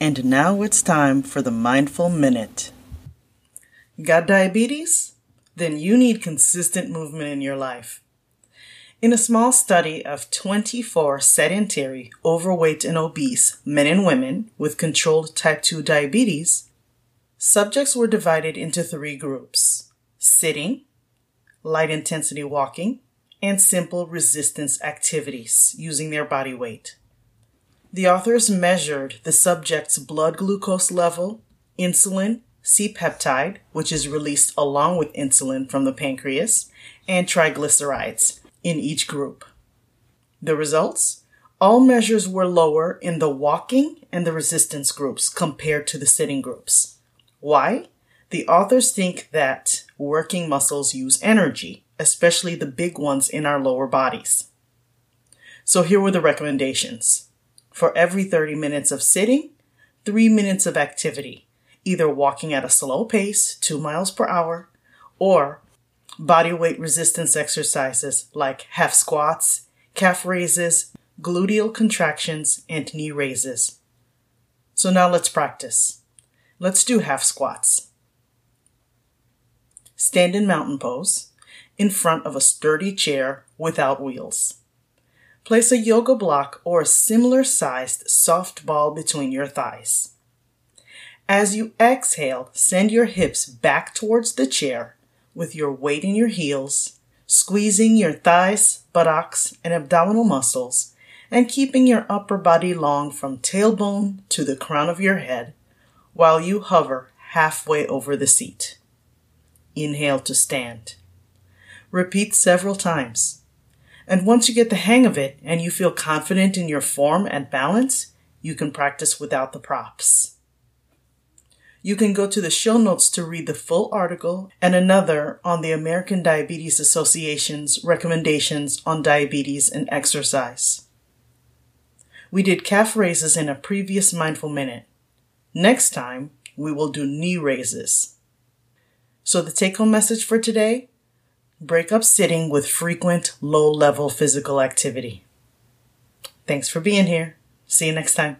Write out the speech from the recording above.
And now it's time for the Mindful Minute. Got diabetes? Then you need consistent movement in your life. In a small study of 24 sedentary, overweight, and obese men and women with controlled type 2 diabetes, subjects were divided into three groups sitting, light intensity walking, and simple resistance activities using their body weight. The authors measured the subject's blood glucose level, insulin, C peptide, which is released along with insulin from the pancreas, and triglycerides in each group. The results? All measures were lower in the walking and the resistance groups compared to the sitting groups. Why? The authors think that working muscles use energy, especially the big ones in our lower bodies. So here were the recommendations. For every 30 minutes of sitting, 3 minutes of activity, either walking at a slow pace, 2 miles per hour, or body weight resistance exercises like half squats, calf raises, gluteal contractions, and knee raises. So now let's practice. Let's do half squats. Stand in mountain pose in front of a sturdy chair without wheels. Place a yoga block or a similar sized soft ball between your thighs. As you exhale, send your hips back towards the chair with your weight in your heels, squeezing your thighs, buttocks, and abdominal muscles, and keeping your upper body long from tailbone to the crown of your head while you hover halfway over the seat. Inhale to stand. Repeat several times. And once you get the hang of it and you feel confident in your form and balance, you can practice without the props. You can go to the show notes to read the full article and another on the American Diabetes Association's recommendations on diabetes and exercise. We did calf raises in a previous Mindful Minute. Next time, we will do knee raises. So the take home message for today break up sitting with frequent low level physical activity. Thanks for being here. See you next time.